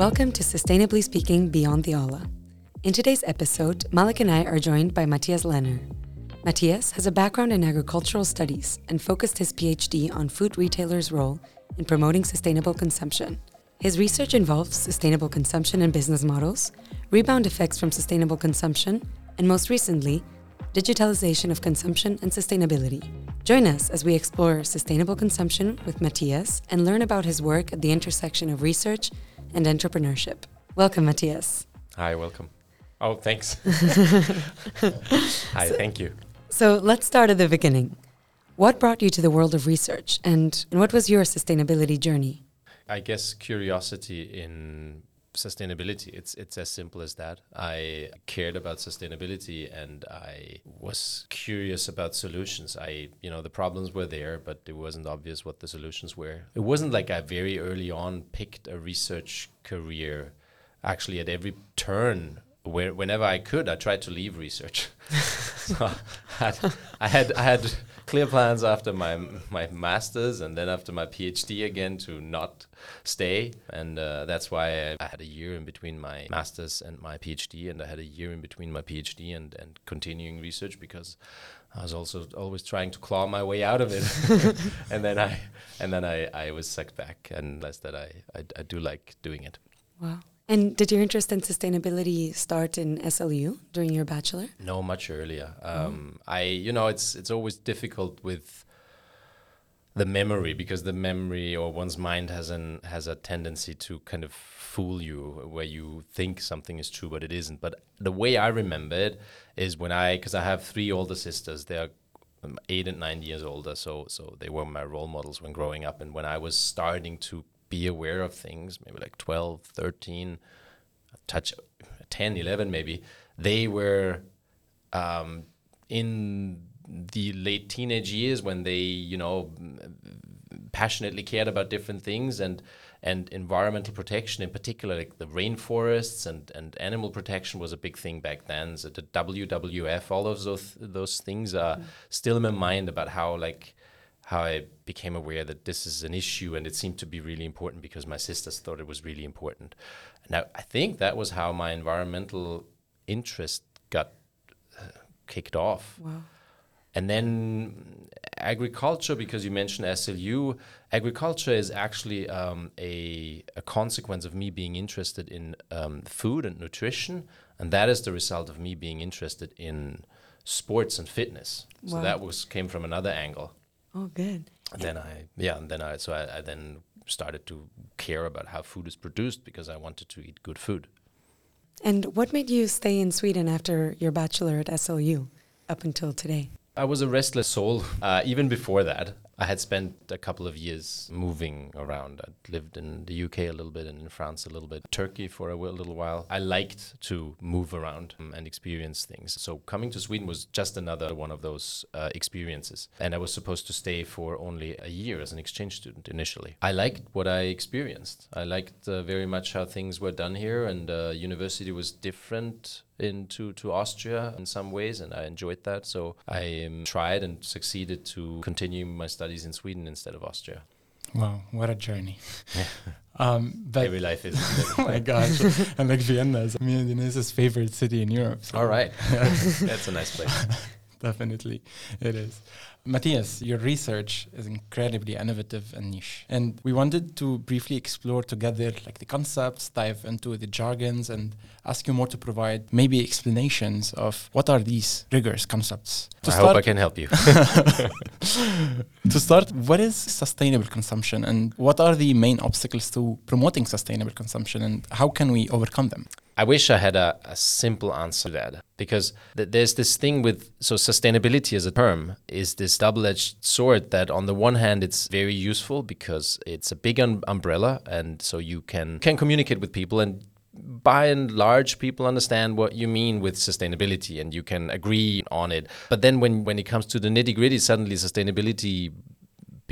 Welcome to Sustainably Speaking Beyond the Aula. In today's episode, Malek and I are joined by Matthias Lehner. Matthias has a background in agricultural studies and focused his PhD on food retailers' role in promoting sustainable consumption. His research involves sustainable consumption and business models, rebound effects from sustainable consumption, and most recently, digitalization of consumption and sustainability. Join us as we explore sustainable consumption with Matthias and learn about his work at the intersection of research and entrepreneurship. Welcome, Matthias. Hi, welcome. Oh, thanks. Hi, thank you. So let's start at the beginning. What brought you to the world of research and, and what was your sustainability journey? I guess curiosity in sustainability. It's it's as simple as that. I cared about sustainability and i was curious about solutions. I you know the problems were there but it wasn't obvious what the solutions were. It wasn't like i very early on picked a research career. Actually at every turn where whenever i could i tried to leave research. So I had, I had i had clear plans after my my masters and then after my PhD again to not stay, and uh, that's why I, had a year in between my masters and my PhD, and I had a year in between my PhD and and continuing research because I was also always trying to claw my way out of it, and then I and then I I was sucked back and realized that I, I, I do like doing it. Wow. And did your interest in sustainability start in SLU during your bachelor? No, much earlier. Um, oh. I, you know, it's it's always difficult with the memory because the memory or one's mind has an has a tendency to kind of fool you where you think something is true but it isn't. But the way I remember it is when I, because I have three older sisters, they are um, eight and nine years older, so so they were my role models when growing up, and when I was starting to be aware of things, maybe like 12, 13, touch 10, 11 maybe, they were um, in the late teenage years when they, you know, passionately cared about different things and and environmental protection in particular like the rainforests and and animal protection was a big thing back then so the WWF all of those those things are mm. still in my mind about how like how I became aware that this is an issue and it seemed to be really important because my sisters thought it was really important. Now, I think that was how my environmental interest got uh, kicked off. Wow. And then agriculture, because you mentioned SLU, agriculture is actually um, a, a, consequence of me being interested in um, food and nutrition. And that is the result of me being interested in sports and fitness. Wow. So that was came from another angle. Oh, good. And then I, yeah, and then I, so I, I then started to care about how food is produced because I wanted to eat good food. And what made you stay in Sweden after your bachelor at SLU up until today? I was a restless soul. Uh, even before that, I had spent a couple of years moving around. I'd lived in the UK a little bit and in France a little bit, Turkey for a little while. I liked to move around um, and experience things. So coming to Sweden was just another one of those uh, experiences. And I was supposed to stay for only a year as an exchange student initially. I liked what I experienced. I liked uh, very much how things were done here, and uh, university was different into to Austria in some ways, and I enjoyed that. So I um, tried and succeeded to continue my studies in Sweden instead of Austria. Wow, what a journey! um, but Every life is. oh my gosh! and like Vienna is me and Inés's favorite city in Europe. So. All right, that's a nice place. Definitely, it is. Matthias, your research is incredibly innovative and niche. And we wanted to briefly explore together like the concepts, dive into the jargons and ask you more to provide maybe explanations of what are these rigorous concepts. To I hope I can help you. to start, what is sustainable consumption and what are the main obstacles to promoting sustainable consumption and how can we overcome them? I wish I had a, a simple answer to that because th- there's this thing with so sustainability as a term is this double-edged sword that on the one hand it's very useful because it's a big umbrella and so you can can communicate with people and by and large people understand what you mean with sustainability and you can agree on it. But then when when it comes to the nitty gritty suddenly sustainability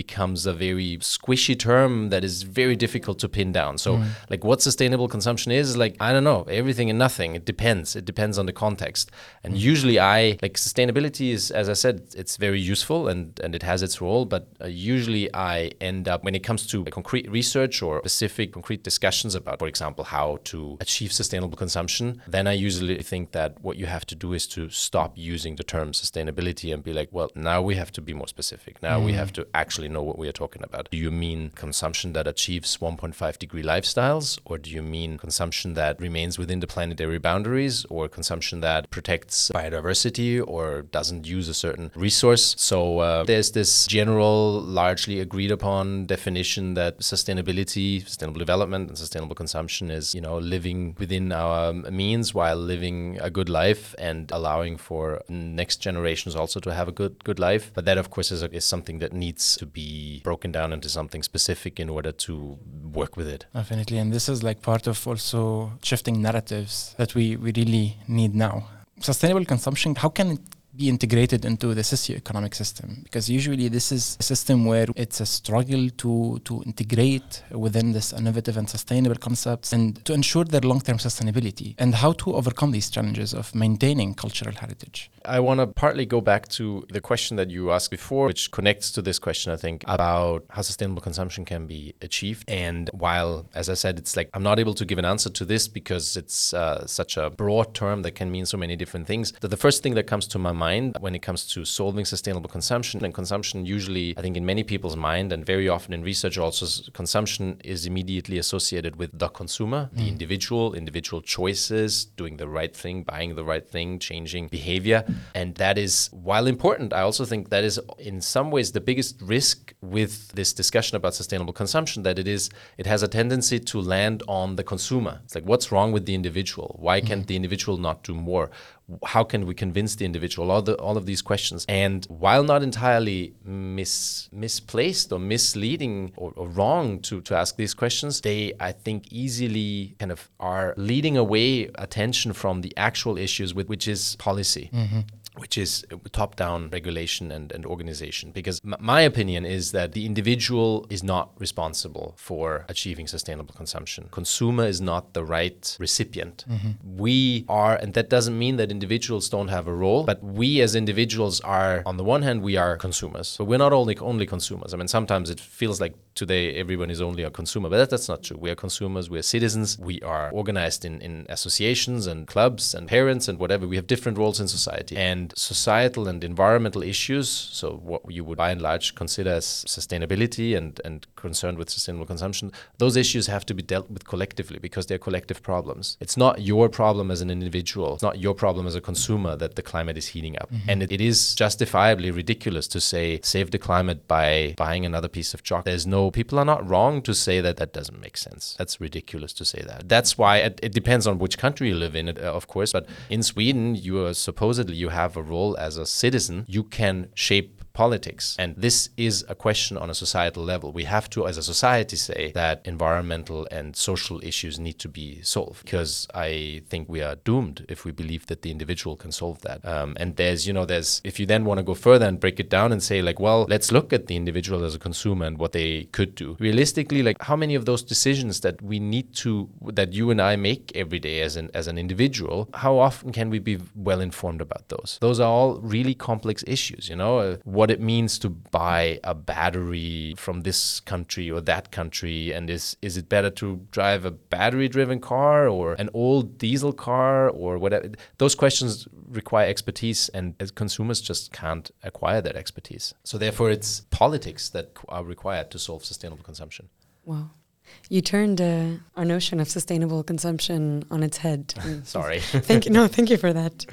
becomes a very squishy term that is very difficult to pin down. So, mm. like, what sustainable consumption is, like, I don't know, everything and nothing. It depends. It depends on the context. And mm. usually, I like sustainability is, as I said, it's very useful and, and it has its role. But uh, usually, I end up, when it comes to concrete research or specific concrete discussions about, for example, how to achieve sustainable consumption, then I usually think that what you have to do is to stop using the term sustainability and be like, well, now we have to be more specific. Now we mm. have to actually know what we are talking about. Do you mean consumption that achieves 1.5 degree lifestyles, or do you mean consumption that remains within the planetary boundaries, or consumption that protects biodiversity or doesn't use a certain resource? So uh, there's this general, largely agreed upon definition that sustainability, sustainable development, and sustainable consumption is, you know, living within our means while living a good life and allowing for next generations also to have a good good life. But that, of course, is, a, is something that needs to be broken down into something specific in order to work with it. Definitely. And this is like part of also shifting narratives that we, we really need now. Sustainable consumption, how can it be integrated into the socio-economic system because usually this is a system where it's a struggle to to integrate within this innovative and sustainable concepts and to ensure their long-term sustainability and how to overcome these challenges of maintaining cultural heritage. I want to partly go back to the question that you asked before, which connects to this question, I think, about how sustainable consumption can be achieved. And while, as I said, it's like I'm not able to give an answer to this because it's uh, such a broad term that can mean so many different things, that the first thing that comes to my mind mind when it comes to solving sustainable consumption. And consumption, usually, I think, in many people's mind, and very often in research, also consumption is immediately associated with the consumer, mm. the individual, individual choices, doing the right thing, buying the right thing, changing behavior. And that is, while important, I also think that is in some ways the biggest risk with this discussion about sustainable consumption that it is it has a tendency to land on the consumer. It's like what's wrong with the individual? Why can't mm. the individual not do more? How can we convince the individual all, the, all of these questions? And while not entirely mis, misplaced or misleading or, or, wrong to, to ask these questions they i think easily kind of are leading away attention from the actual issues with which is policy. Mm-hmm which is top down regulation and, and organization. Because m- my opinion is that the individual is not responsible for achieving sustainable consumption. Consumer is not the right recipient. Mm-hmm. We are, and that doesn't mean that individuals don't have a role, but we as individuals are, on the one hand, we are consumers, but we're not only, only consumers. I mean, sometimes it feels like today everyone is only a consumer, but that, that's not true. We are consumers, we are citizens, we are organized in, in associations and clubs and parents and whatever. We have different roles in society. And societal and environmental issues, so what you would by and large consider as sustainability and, and concerned with sustainable consumption, those issues have to be dealt with collectively because they're collective problems. It's not your problem as an individual, it's not your problem as a consumer that the climate is heating up. Mm-hmm. And it, it is justifiably ridiculous to say save the climate by buying another piece of chocolate. There's no people are not wrong to say that that doesn't make sense. That's ridiculous to say that. That's why it, it depends on which country you live in, uh, of course. But in Sweden, you are supposedly you have a role as a citizen. You can shape politics. And this is a question on a societal level. We have to, as a society, say that environmental and social issues need to be solved because I think we are doomed if we believe that the individual can solve that. Um, and there's, you know, there's, if you then want to go further and break it down and say, like, well, let's look at the individual as a consumer and what they could do. Realistically, like, how many of those decisions that we need to, that you and I make every day as an, as an individual, how often can we be well informed about those? Those are all really complex issues, you know, uh, what what it means to buy a battery from this country or that country and is is it better to drive a battery driven car or an old diesel car or whatever those questions require expertise and consumers just can't acquire that expertise so therefore it's politics that are required to solve sustainable consumption wow you turned uh, our notion of sustainable consumption on its head. Sorry. thank you. No, thank you for that.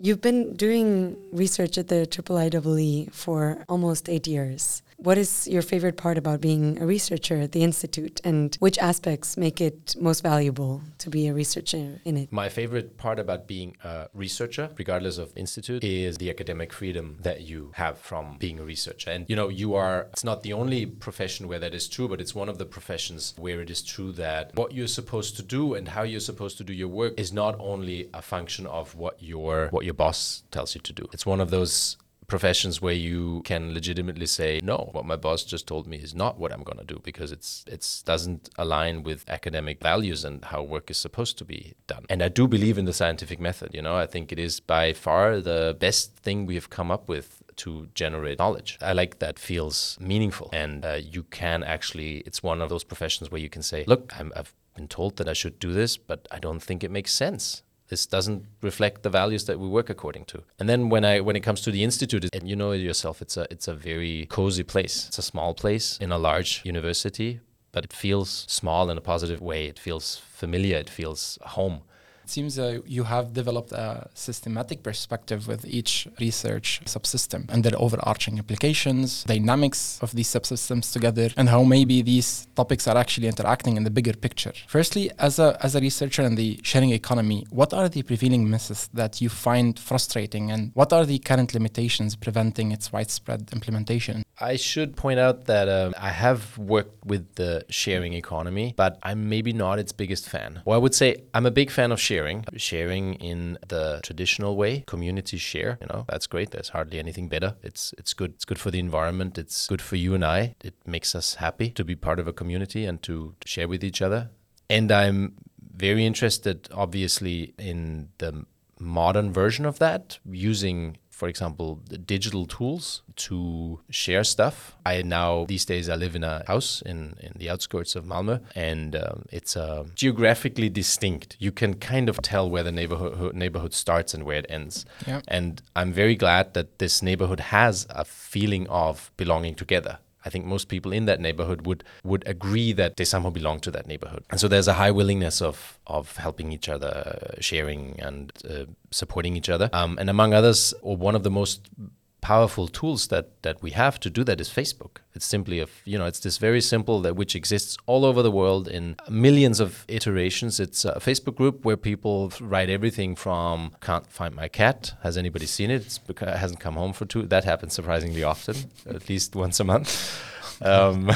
You've been doing research at the IIIEE for almost eight years. What is your favorite part about being a researcher at the Institute, and which aspects make it most valuable to be a researcher in it? My favorite part about being a researcher, regardless of institute, is the academic freedom that you have from being a researcher. And you know, you are, it's not the only profession where that is true, but it's one of the professions where it is true that what you're supposed to do and how you're supposed to do your work is not only a function of what your what your boss tells you to do. It's one of those professions where you can legitimately say, no, what my boss just told me is not what I'm going to do because it's it's doesn't align with academic values and how work is supposed to be done. And I do believe in the scientific method. You know, I think it is by far the best thing we have come up with to generate knowledge. I like that feels meaningful, and uh, you can actually. It's one of those professions where you can say, "Look, I'm, I've been told that I should do this, but I don't think it makes sense." This doesn't reflect the values that we work according to. And then when I when it comes to the institute, and you know it yourself, it's a it's a very cozy place. It's a small place in a large university, but it feels small in a positive way. It feels familiar. It feels home. It seems uh, you have developed a systematic perspective with each research subsystem and their overarching implications, dynamics of these subsystems together, and how maybe these topics are actually interacting in the bigger picture. Firstly, as a, as a researcher in the sharing economy, what are the prevailing myths that you find frustrating, and what are the current limitations preventing its widespread implementation? I should point out that um, I have worked with the sharing economy, but I'm maybe not its biggest fan. Well, I would say I'm a big fan of sharing, sharing in the traditional way, community share. You know, that's great. There's hardly anything better. It's it's good. It's good for the environment. It's good for you and I. It makes us happy to be part of a community and to, to share with each other. And I'm very interested, obviously, in the modern version of that using for example, digital tools to share stuff. I now, these days, I live in a house in, in the outskirts of Malmö, and um, it's uh, geographically distinct. You can kind of tell where the neighborhood, neighborhood starts and where it ends. And I'm very glad that this neighborhood has a feeling of belonging together. I think most people in that neighborhood would would agree that they somehow belong to that neighborhood. And so there's a high willingness of of helping each other, sharing and uh, supporting each other. Um, and among others, or one of the most powerful tools that that we have to do that is Facebook. It's simply a you know it's this very simple that which exists all over the world in millions of iterations. It's a Facebook group where people write everything from can't find my cat. Has anybody seen it? It's because it hasn't come home for two. That happens surprisingly often, at least once a month. Um,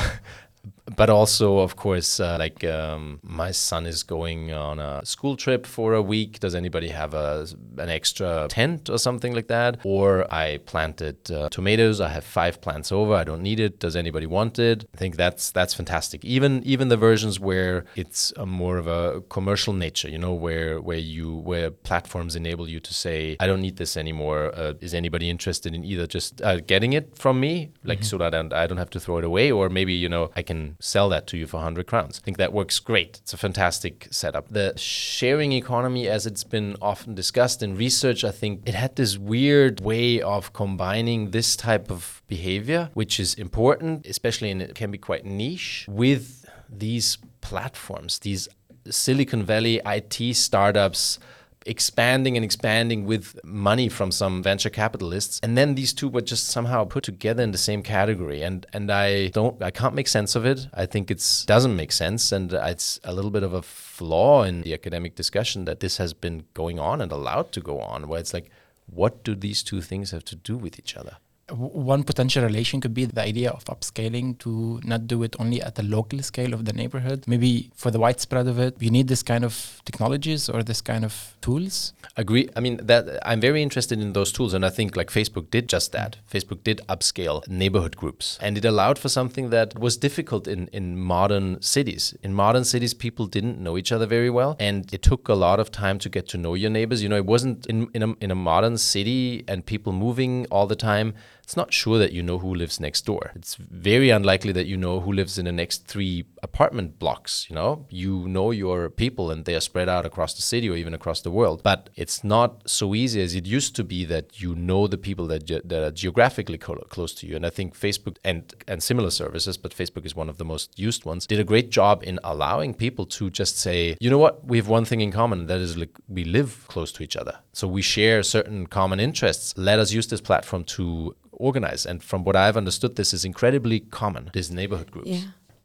but also of course uh, like um, my son is going on a school trip for a week. Does anybody have a, an extra tent or something like that? Or i planted uh, tomatoes. I have five plants over. I don't need it. Does anybody want it? I think that's that's fantastic. Even even the versions where it's a more of a commercial nature you know where where you where platforms enable you to say i don't need this anymore. Uh, is anybody interested in either just uh, getting it from me like mm-hmm. so that I don't have to throw it away? Or maybe you know i can sell that to you for 100 crowns. I think that works great. It's a fantastic setup. The sharing economy, as it's been often discussed in research, I think it had this weird way of combining this type of behavior, which is important, especially and it can be quite niche, with these platforms, these Silicon Valley IT startups expanding and expanding with money from some venture capitalists. And then these two were just somehow put together in the same category. And and I don't I can't make sense of it. I think it's doesn't make sense. And it's a little bit of a flaw in the academic discussion that this has been going on and allowed to go on where it's like what do these two things have to do with each other one potential relation could be the idea of upscaling to not do it only at the local scale of the neighborhood. Maybe for the widespread of it, you need this kind of technologies or this kind of tools. Agree. I mean that I'm very interested in those tools, and I think like Facebook did just that. Facebook did upscale neighborhood groups, and it allowed for something that was difficult in in modern cities. In modern cities, people didn't know each other very well, and it took a lot of time to get to know your neighbors. You know, it wasn't in in a, in a modern city and people moving all the time it's not sure that you know who lives next door. It's very unlikely that you know who lives in the next three apartment blocks. You know, you know your people and they are spread out across the city or even across the world. But it's not so easy as it used to be that you know the people that, ge- that are geographically co- close to you. And I think Facebook and, and similar services, but Facebook is one of the most used ones, did a great job in allowing people to just say, you know what, we have one thing in common, that is like we live close to each other. So we share certain common interests. Let us use this platform to organize. And from what I've understood, this is incredibly common, these neighborhood groups. Yeah.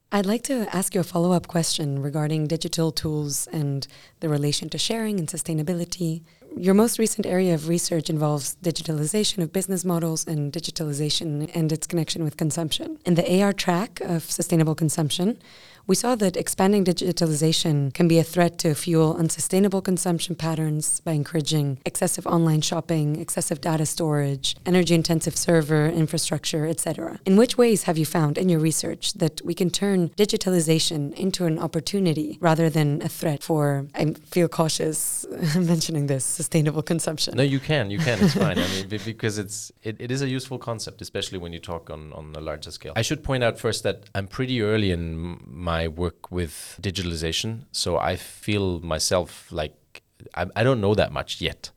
I'd like to ask you a follow up question regarding digital tools and the relation to sharing and sustainability. Your most recent area of research involves digitalization of business models and digitalization and its connection with consumption. In the AR track of sustainable consumption, We saw that expanding digitalization can be a threat to fuel unsustainable consumption patterns by encouraging excessive online shopping, excessive data storage, energy intensive server infrastructure, etc. In which ways have you found in your research that we can turn digitalization into an opportunity rather than a threat for, I feel cautious mentioning this, sustainable consumption? No, you can, you can. It's fine. I mean, because it's it, it is a useful concept, especially when you talk on on a larger scale. I should point out first that I'm pretty early in my work with digitalization, so I feel myself like I, I don't know that much yet.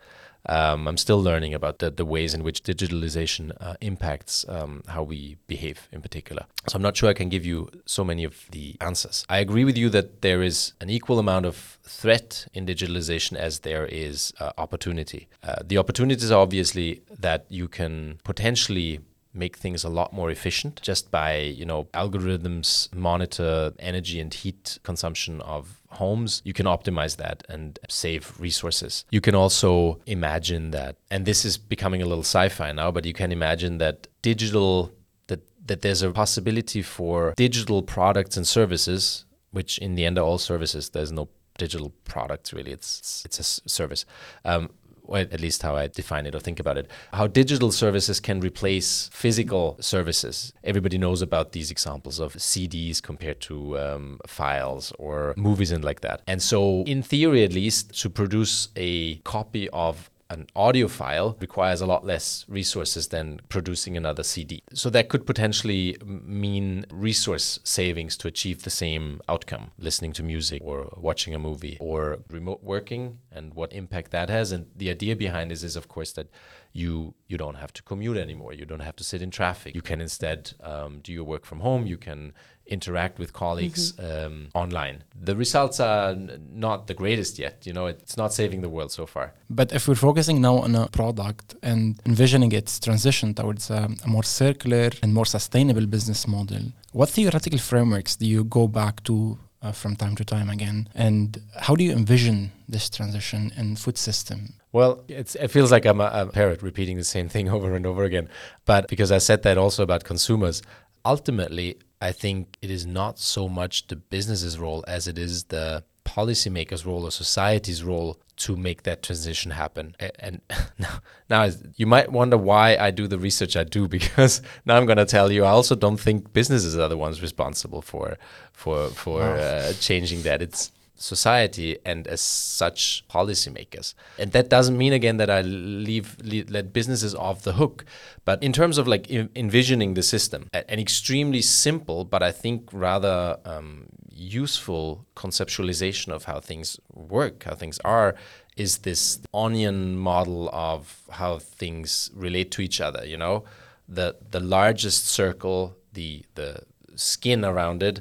Um, I'm still learning about the, the ways in which digitalization uh, impacts um, how we behave in particular. So I'm not sure I can give you so many of the answers. I agree with you that there is an equal amount of threat in digitalization as there is uh, opportunity. Uh, the opportunities are obviously that you can potentially make things a lot more efficient just by you know algorithms monitor energy and heat consumption of homes. You can optimize that and save resources. You can also imagine that and this is becoming a little sci-fi now but you can imagine that digital that that there's a possibility for digital products and services which in the end are all services. There's no digital products really. It's it's a service. Um, or at least how I define it or think about it, how digital services can replace physical services. Everybody knows about these examples of CDs compared to um, files or movies and like that. And so, in theory at least, to produce a copy of an audio file requires a lot less resources than producing another CD. So that could potentially mean resource savings to achieve the same outcome, listening to music or watching a movie or remote working and what impact that has. And the idea behind this is, of course, that you you don't have to commute anymore. You don't have to sit in traffic. You can instead um, do your work from home. You can interact with colleagues mm-hmm. um, online. The results are n- not the greatest yet. You know, it's not saving the world so far. But if we're focusing now on a product and envisioning its transition towards a, a more circular and more sustainable business model, what theoretical frameworks do you go back to uh, from time to time again? And how do you envision this transition in food system? Well, it feels like I'm a, a, parrot repeating the same thing over and over again. But because I said that also about consumers, ultimately, I think it is not so much the business's role as it is the policymakers' role or society's role to make that transition happen. And, now, now you might wonder why I do the research I do because now I'm going to tell you I also don't think businesses are the ones responsible for for for wow. uh, changing that. It's society and as such policymakers. And that doesn't mean again that I leave, leave let businesses off the hook, but in terms of like envisioning the system, an extremely simple but I think rather um, useful conceptualization of how things work, how things are, is this onion model of how things relate to each other. You know, the the largest circle, the the skin around it,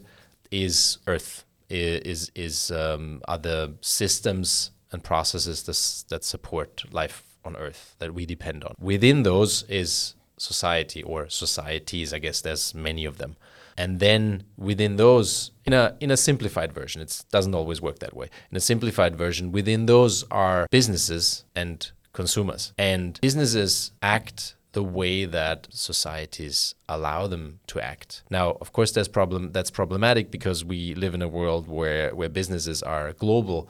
is Earth is is um, systems and processes that, that support life on Earth that we depend on. Within those is society or societies. I guess there's many of them, and then within those, in a in a simplified version, it doesn't always work that way. In a simplified version, within those are businesses and consumers, and businesses act the way that societies allow them to act. Now, of course, that's problem that's problematic because we live in a world where where businesses are global,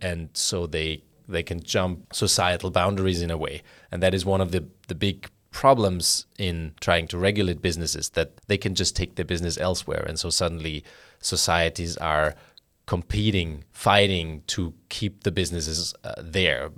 and so they they can jump societal boundaries in a way, and that is one of the the big problems in trying to regulate businesses that they can just take their business elsewhere, and so suddenly societies are competing, fighting to keep the businesses uh, there,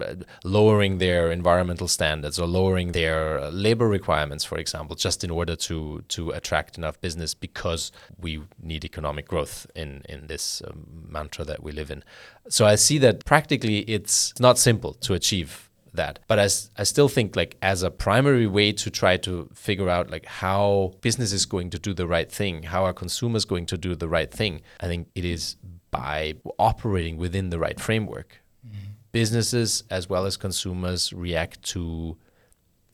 lowering their environmental standards or lowering their uh, labor requirements, for example, just in order to to attract enough business because we need economic growth in in this um, mantra that we live in. So I see that practically it's not simple to achieve that. But I, I still think like as a primary way to try to figure out like how business is going to do the right thing, how are consumers going to do the right thing, I think it is by operating within the right framework. Mm-hmm. Businesses as well as consumers react to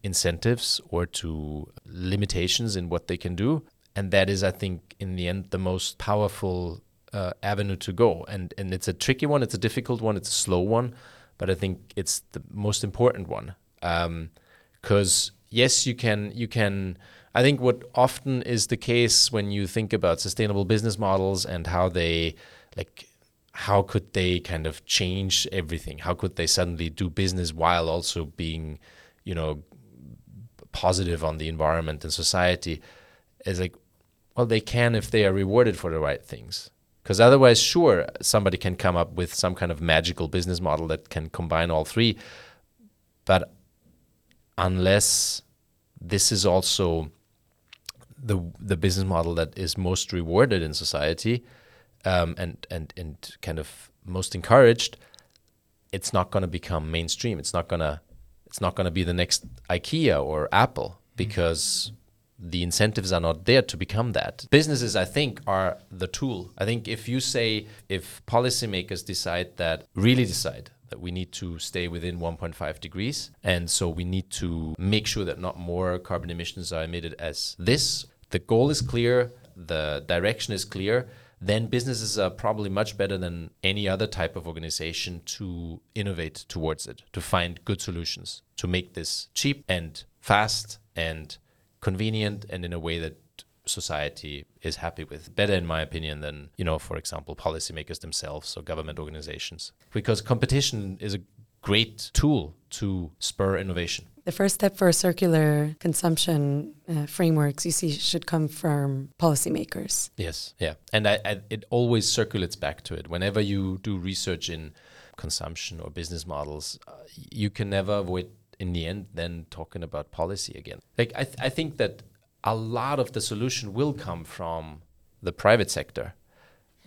incentives or to limitations in what they can do. And that is, I think, in the end, the most powerful uh, avenue to go. And, and it's a tricky one, it's a difficult one, it's a slow one but I think it's the most important one because um, yes, you can you can. I think what often is the case when you think about sustainable business models and how they like how could they kind of change everything? How could they suddenly do business while also being, you know, positive on the environment and society? Is like, well, they can if they are rewarded for the right things. Because otherwise, sure, somebody can come up with some kind of magical business model that can combine all three. But unless this is also the the business model that is most rewarded in society, um, and and and kind of most encouraged, it's not going to become mainstream. It's not gonna it's not going to be the next IKEA or Apple because the incentives are not there to become that. Businesses, I think, are the tool. I think if you say if policymakers decide that really decide that we need to stay within 1.5 degrees and so we need to make sure that not more carbon emissions are emitted as this the goal is clear the direction is clear then businesses are probably much better than any other type of organization to innovate towards it, to find good solutions, to make this cheap and fast and convenient and in a way that society is happy with. Better, in my opinion, than, you know, for example, policymakers themselves or government organizations. Because competition is a great tool to spur innovation. The first step for circular consumption uh, frameworks, you see, should come from policymakers. Yes, yeah, and I, I, it always circulates back to it. Whenever you do research in consumption or business models, uh, you can never avoid, in the end, then talking about policy again. Like I, th- I think that a lot of the solution will come from the private sector.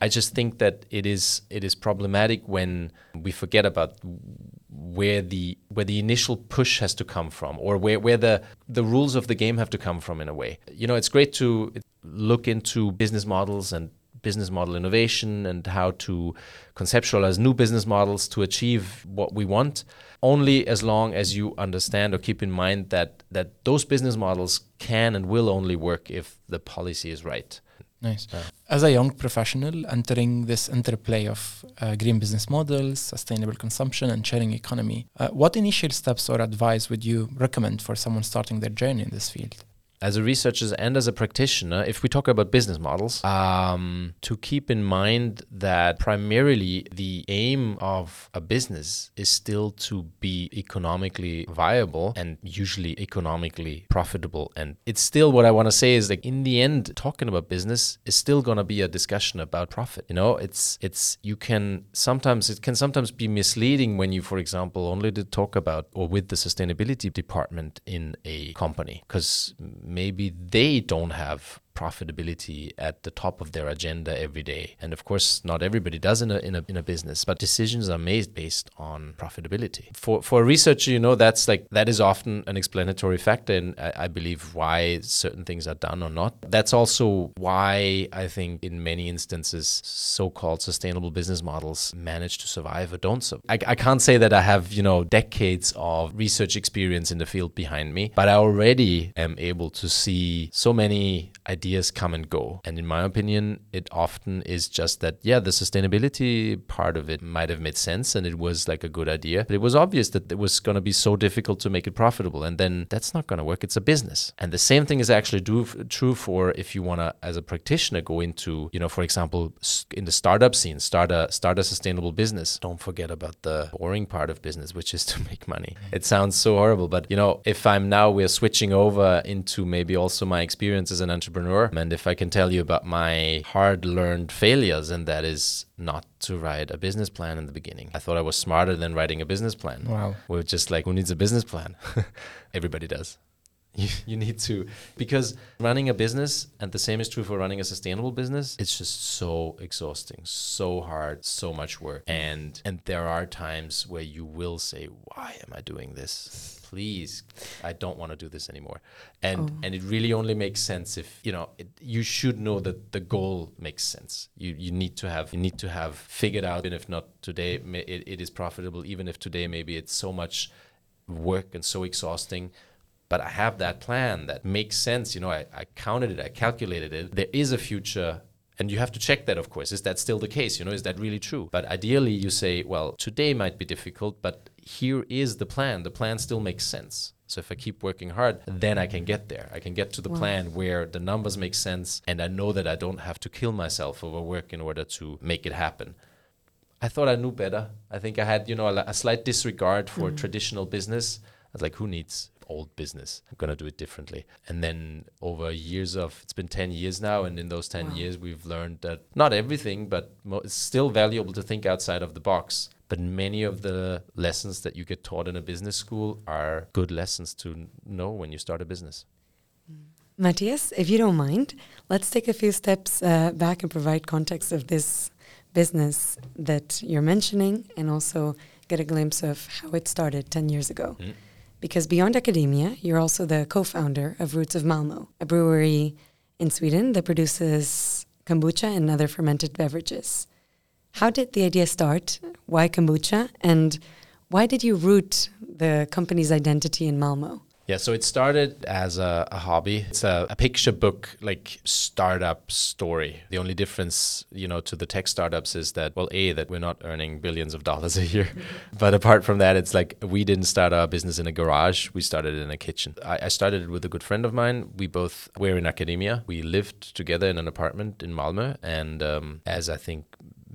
I just think that it is it is problematic when we forget about where the where the initial push has to come from or where, where the the rules of the game have to come from in a way you know it's great to look into business models and business model innovation and how to conceptualize new business models to achieve what we want only as long as you understand or keep in mind that that those business models can and will only work if the policy is right Nice. Yeah. As a young professional entering this interplay of uh, green business models, sustainable consumption, and sharing economy, uh, what initial steps or advice would you recommend for someone starting their journey in this field? As a researcher and as a practitioner, if we talk about business models, um, to keep in mind that primarily the aim of a business is still to be economically viable and usually economically profitable. And it's still what I want to say is that in the end, talking about business is still going to be a discussion about profit. You know, it's it's you can sometimes it can sometimes be misleading when you, for example, only talk about or with the sustainability department in a company because maybe they don't have profitability at the top of their agenda every day. And of course, not everybody does in a, in a, in a business, but decisions are made based on profitability. For, for a researcher, you know, that's like, that is often an explanatory factor in, I, I believe, why certain things are done or not. That's also why I think in many instances, so called sustainable business models manage to survive or don't survive. I, I can't say that I have, you know, decades of research experience in the field behind me, but I already am able to see so many ideas ideas come and go. And in my opinion, it often is just that, yeah, the sustainability part of it might have made sense and it was like a good idea. But it was obvious that it was going to be so difficult to make it profitable. And then that's not going to work. It's a business. And the same thing is actually do, true for if you want to, as a practitioner, go into, you know, for example, in the startup scene, start a, start a sustainable business. Don't forget about the boring part of business, which is to make money. It sounds so horrible. But, you know, if I'm now, we're switching over into maybe also my experience as an entrepreneur entrepreneur. And if I can tell you about my hard learned failures, and that is not to write a business plan in the beginning. I thought I was smarter than writing a business plan. Wow. We're just like, who needs a business plan? Everybody does. You, you need to. Because running a business and the same is true for running a sustainable business it's just so exhausting so hard so much work. And and there are times where you will say why am i doing this? Please i don't want to do this anymore. And oh. and it really only makes sense if you know it, you should know that the goal makes sense. You you need to have you need to have figured out even if not today it, it is profitable even if today maybe it's so much work and so exhausting but I have that plan that makes sense. You know, I, I counted it, I calculated it. There is a future and you have to check that, of course. Is that still the case? You know, is that really true? But ideally, you say, well, today might be difficult, but here is the plan. The plan still makes sense. So if I keep working hard, then I can get there. I can get to the Wow. plan where the numbers make sense and I know that I don't have to kill myself over work in order to make it happen. I thought I knew better. I think I had, you know, a, a slight disregard for mm-hmm. traditional business. I was like, who needs old business? I'm going to do it differently. And then over years of, it's been 10 years now. And in those 10 Wow. years, we've learned that not everything, but mo- it's still valuable to think outside of the box. But many of the lessons that you get taught in a business school are good lessons to know when you start a business. Matthias, if you don't mind, let's take a few steps uh, back and provide context of this business that you're mentioning and also get a glimpse of how it started 10 years ago. Mm. Because beyond academia, you're also the co founder of Roots of Malmo, a brewery in Sweden that produces kombucha and other fermented beverages. How did the idea start? Why kombucha? And why did you root the company's identity in Malmo? Yeah, so it started as a, a hobby. It's a, a picture book, like startup story. The only difference, you know, to the tech startups is that, well, A, that we're not earning billions of dollars a year. but apart from that, it's like we didn't start our business in a garage. We started in a kitchen. I, I started it with a good friend of mine. We both were in academia. We lived together in an apartment in Malmö. And um, as I think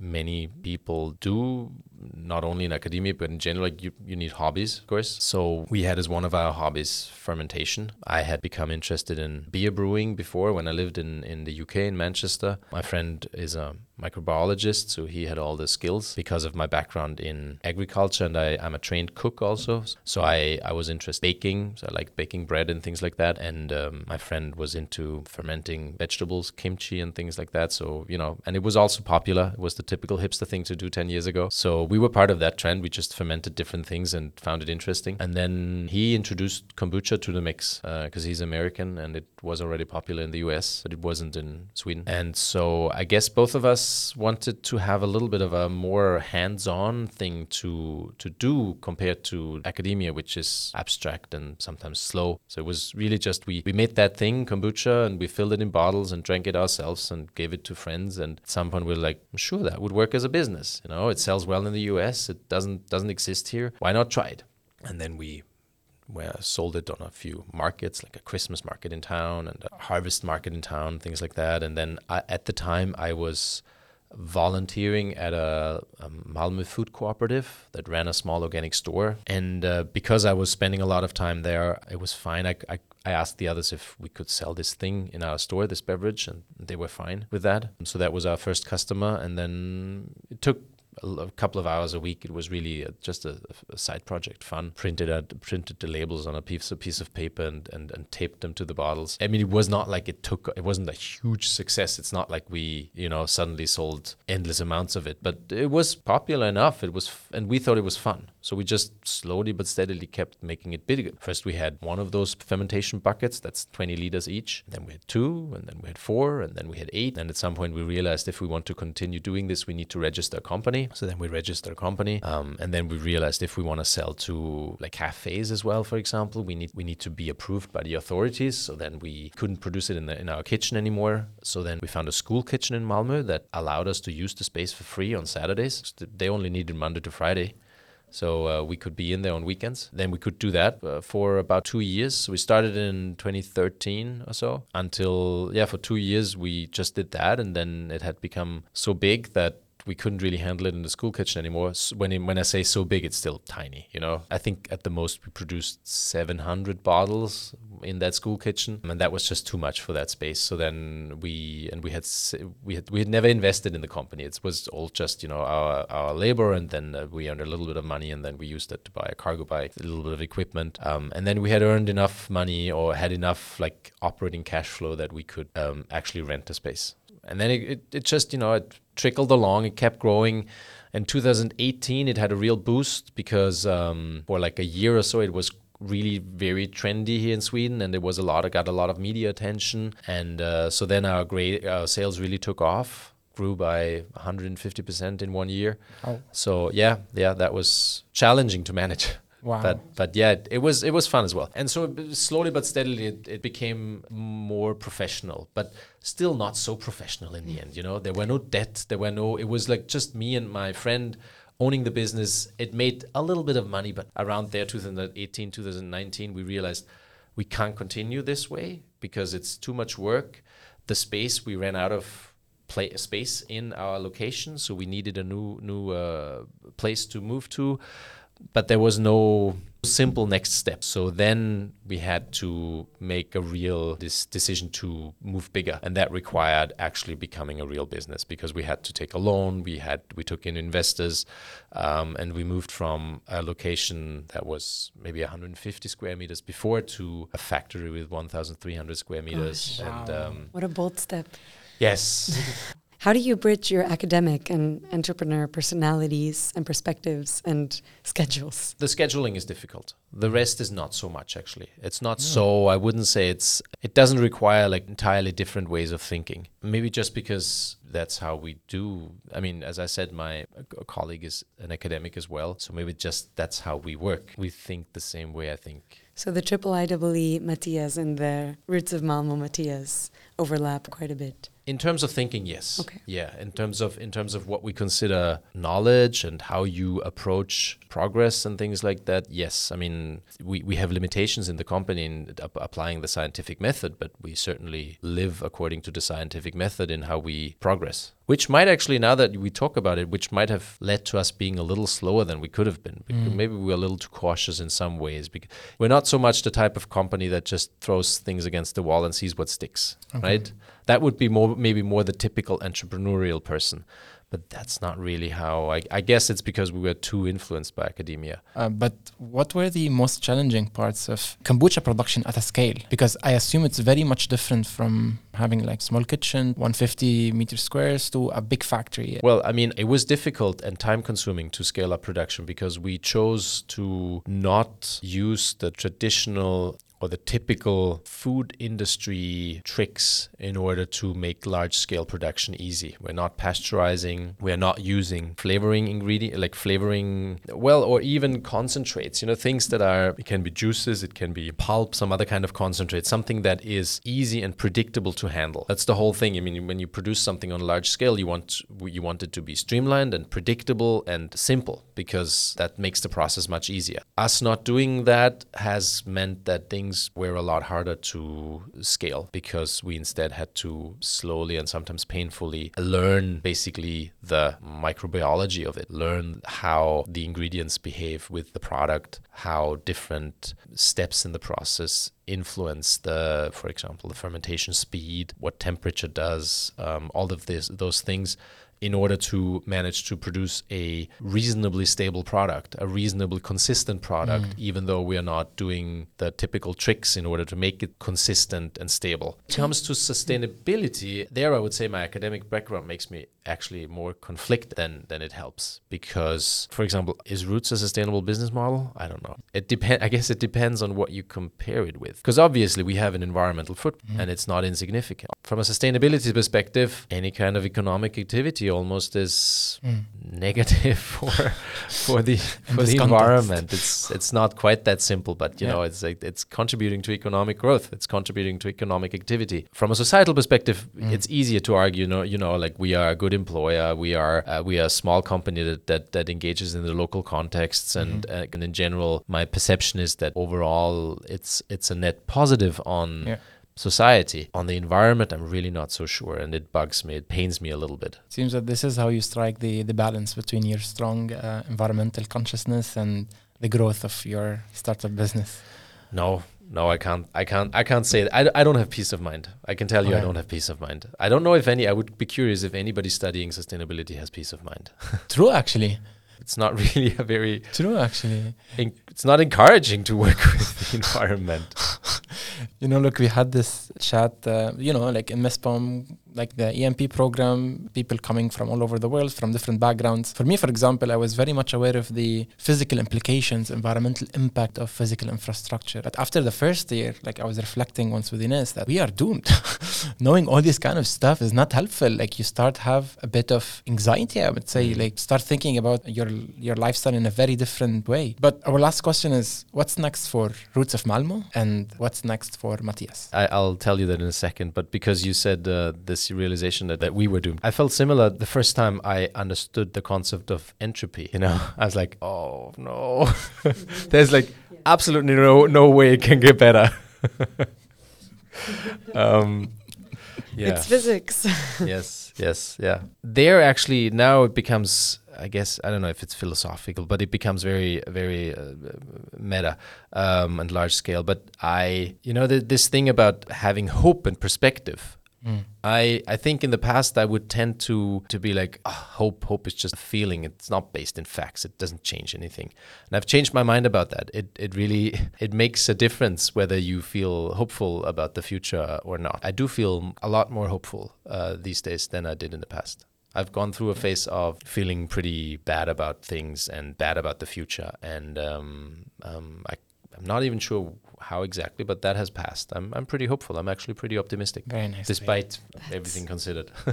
many people do not only in academia but in general like you, you need hobbies of course so we had as one of our hobbies fermentation. I had become interested in beer brewing before when i lived in, in the uk in manchester. My friend is a microbiologist so he had all the skills because of my background in agriculture and I, i'm a trained cook also. So i, I was interested in baking so i liked baking bread and things like that. And um, my friend was into fermenting vegetables kimchi and things like that. So you know and it was also popular. It was the typical hipster thing to do 10 years ago. So we were part of that trend. We just fermented different things and found it interesting. And then he introduced kombucha to the mix uh, because he's american and it was already popular in the us but it wasn't in sweden. And so i guess both of us wanted to have a little bit of a more hands-on thing to to do compared to academia which is abstract and sometimes slow. So it was really just we we made that thing kombucha and we filled it in bottles and drank it ourselves and gave it to friends. And at some point we are like i'm sure that would work as a business you know? It sells well in the us it doesn't doesn't exist here why not try it and then we we sold it on a few markets, like a Christmas market in town and a harvest market in town, things like that. And then I, at the time, I was volunteering at a, a Malmö food cooperative that ran a small organic store. And uh, because I was spending a lot of time there, it was fine. I, I, I asked the others if we could sell this thing in our store, this beverage, and they were fine with that. So that was our first customer. And then it took a couple of hours a week. It was really uh, just a, a side project, fun. Printed out, printed the labels on a piece a piece of paper and, and and taped them to the bottles. I mean, it was not like it took. It wasn't a huge success. It's not like we you know suddenly sold endless amounts of it, but it was popular enough. It was, and we thought it was fun. So we just slowly but steadily kept making it bigger. First, we had one of those fermentation buckets that's 20 liters each. Then we had two, and then we had four, and then we had eight. And at some point, we realized if we want to continue doing this, we need to register a company. So then we registered a company, um, and then we realized if we want to sell to like cafes as well, for example, we need we need to be approved by the authorities. So then we couldn't produce it in the, in our kitchen anymore. So then we found a school kitchen in Malmö that allowed us to use the space for free on Saturdays. They only needed Monday to Friday. So uh, we could be in there on weekends. Then we could do that uh, for about two years. We started in 2013 or so until, yeah, for two years we just did that. And then it had become so big that we couldn't really handle it in the school kitchen anymore. S when, when I say so big, it's still tiny, you know. I think at the most we produced 700 bottles in that school kitchen, and that was just too much for that space. So then we and we had we had we had never invested in the company. It was all just you know our our labor, and then uh, we earned a little bit of money, and then we used it to buy a cargo bike, a little bit of equipment, um, and then we had earned enough money or had enough like operating cash flow that we could um, actually rent a space. And then it, it, it just you know it trickled along. It kept growing. In 2018, it had a real boost because um, for like a year or so, it was really very trendy here in Sweden, and there was a lot of got a lot of media attention, and uh, so then our great our sales really took off, grew by 150 percent in one year. Oh. So yeah, yeah, that was challenging to manage. Wow. But but yeah, it, was it was fun as well. And so slowly but steadily, it, it became more professional, but still not so professional in the end. You know, there were no debt, there were no. It was like just me and my friend owning the business. It made a little bit of money, but around there, 2018, 2019, we realized we can't continue this way because it's too much work. The space we ran out of play space in our location, so we needed a new new uh, place to move to but there was no simple next step. So then we had to make a real this decision to move bigger, and that required actually becoming a real business because we had to take a loan. We had we took in investors, um, and we moved from a location that was maybe 150 square meters before to a factory with 1,300 square meters. Gosh, and um, what a bold step! Yes. How do you bridge your academic and entrepreneur personalities and perspectives and schedules? The scheduling is difficult. The rest is not so much actually. It's not hmm. so I wouldn't say it's it doesn't require like entirely different ways of thinking. Maybe just because that's how we do. I mean, as I said my a colleague is an academic as well, so maybe just that's how we work. We think the same way I think. So the triple IEE Matthias and the roots of Malmo Matthias overlap quite a bit. In terms of thinking, yes. Okay. Yeah. In terms of in terms of what we consider knowledge and how you approach progress and things like that, yes. I mean, we, we have limitations in the company in ap- applying the scientific method, but we certainly live according to the scientific method in how we progress. Which might actually, now that we talk about it, which might have led to us being a little slower than we could have been. Because mm. Maybe we were a little too cautious in some ways. Because we're not so much the type of company that just throws things against the wall and sees what sticks, right? That would be more maybe more the typical entrepreneurial person. But that's not really how I, I guess it's because we were too influenced by academia. Uh, but what were the most challenging parts of kombucha production at a scale? Because I assume it's very much different from having like small kitchen, 150 meter squares to a big factory. Well, I mean, it was difficult and time consuming to scale up production because we chose to not use the traditional or the typical food industry tricks in order to make large scale production easy. We're not pasteurizing, we're not using flavoring ingredient like flavoring well or even concentrates, you know, things that are it can be juices, it can be pulp, some other kind of concentrate, something that is easy and predictable to handle. That's the whole thing. I mean, when you produce something on a large scale, you want you want it to be streamlined and predictable and simple because that makes the process much easier. Us not doing that has meant that things were a lot harder to scale because we instead had to slowly and sometimes painfully learn basically the microbiology of it, learn how the ingredients behave with the product, how different steps in the process influence the, for example, the fermentation speed, what temperature does, um, all of this, those things in order to manage to produce a reasonably stable product, a reasonably consistent product, mm. even though we are not doing the typical tricks in order to make it consistent and stable. When it comes to sustainability, there I would say my academic background makes me actually more conflict than than it helps. Because for example is roots a sustainable business model? I don't know. It depend i guess it depends on what you compare it with. Because obviously we have an environmental footprint mm. and it's not insignificant. From a sustainability perspective any kind of economic activity almost is negative for for the for the context. environment. It's it's not quite that simple but you Yeah. know it's like it's contributing to economic growth. It's contributing to economic activity. From a societal perspective it's easier to argue you know you know like we are a good employer. We are uh, we are a small company that, that that engages in the local contexts. And uh, and in general my perception is that overall it's it's a net positive on Yeah. Society on the environment i'm really not so sure and it bugs me it pains me a little bit Seems that this is how you strike the, the balance between your strong uh, environmental consciousness and the growth of your startup business. No, no, I can't. I can't. I can't say that. I, I don't have peace of mind. I can tell you, I don't have peace of mind. I don't know if any. I would be curious if anybody studying sustainability has peace of mind. True, actually. It's not really a very. True, actually. En- it's not encouraging to work with the environment. You know, look, we had this chat, uh, you know, like in MESPOM, like the EMP program, people coming from all over the world, from different backgrounds. For me, for example, I was very much aware of the physical implications, environmental impact of physical infrastructure. But after the first year, like I was reflecting once with Inés that we are doomed. Knowing all this kind of stuff is not helpful. Like you start have a bit of anxiety, I would say, like start thinking about your your lifestyle in a very different way. But our last question is, what's next for Roots of Malmo and what's next for Matthias? I, I'll tell you that in a second. But because you said uh, this this realization that, that we were doomed. I felt similar the first time I understood the concept of entropy. You know, I was like, oh no, there's like absolutely no no way it can get better. um, yeah. It's physics. yes, yes, yeah. There actually now it becomes I guess I don't know if it's philosophical, but it becomes very, very uh, meta um, and large scale. But I, you know, the, this thing about having hope and perspective. Mm. I I think in the past I would tend to to be like oh, hope hope is just a feeling it's not based in facts it doesn't change anything and I've changed my mind about that it it really it makes a difference whether you feel hopeful about the future or not I do feel a lot more hopeful uh, these days than I did in the past I've gone through a phase of feeling pretty bad about things and bad about the future, and um, um, I, I'm not even sure how exactly, but that has passed. I'm I'm pretty hopeful. I'm actually pretty optimistic, Very nice despite everything considered.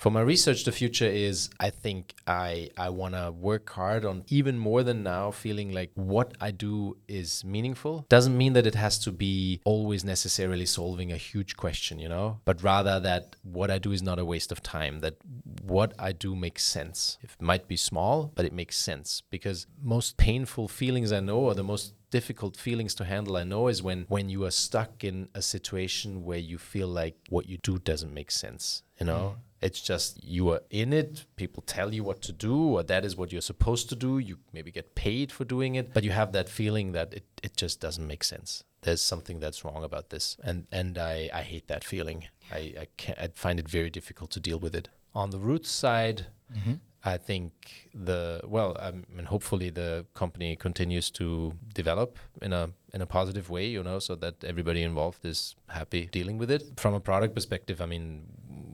for my research the future is i think i i want to work hard on even more than now feeling like what i do is meaningful. Doesn't mean that it has to be always necessarily solving a huge question you know but rather that what i do is not a waste of time that what i do makes sense. It might be small but it makes sense because most painful feelings i know or the most difficult feelings to handle i know is when when you are stuck in a situation where you feel like what you do doesn't make sense you know? Mm it's just you are in it. People tell you what to do, or that is what you're supposed to do. You maybe get paid for doing it, but you have that feeling that it, it just doesn't make sense. There's something that's wrong about this, and and I, I hate that feeling. I I, can't, I find it very difficult to deal with it. On the root side, mm-hmm. I think the well, I mean, hopefully the company continues to develop in a in a positive way, you know, so that everybody involved is happy dealing with it. From a product perspective, I mean,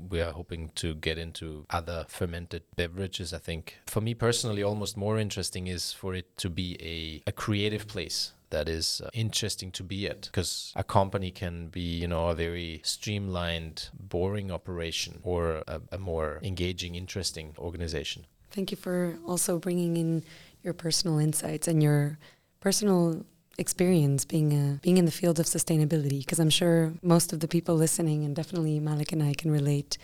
we are hoping to get into other fermented beverages. I think for me personally, almost more interesting is for it to be a, a creative place that is uh, interesting to be at because a company can be you know a very streamlined boring operation or a, a more engaging interesting organization thank you for also bringing in your personal insights and your personal experience being a, being in the field of sustainability because I'm sure most of the people listening and definitely Malek and I can relate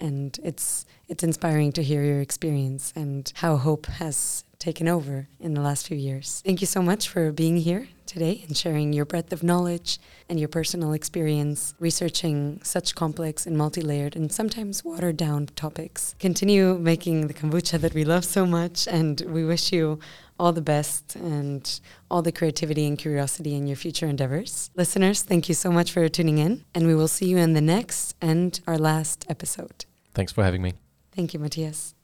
and it's it's inspiring to hear your experience and how hope has taken over in the last few years. Thank you so much for being here today and sharing your breadth of knowledge and your personal experience researching such complex and multi-layered and sometimes watered down topics. Continue making the kombucha that we love so much and we wish you all the best and all the creativity and curiosity in your future endeavors. Listeners, thank you so much for tuning in, and we will see you in the next and our last episode. Thanks for having me. Thank you, Matthias.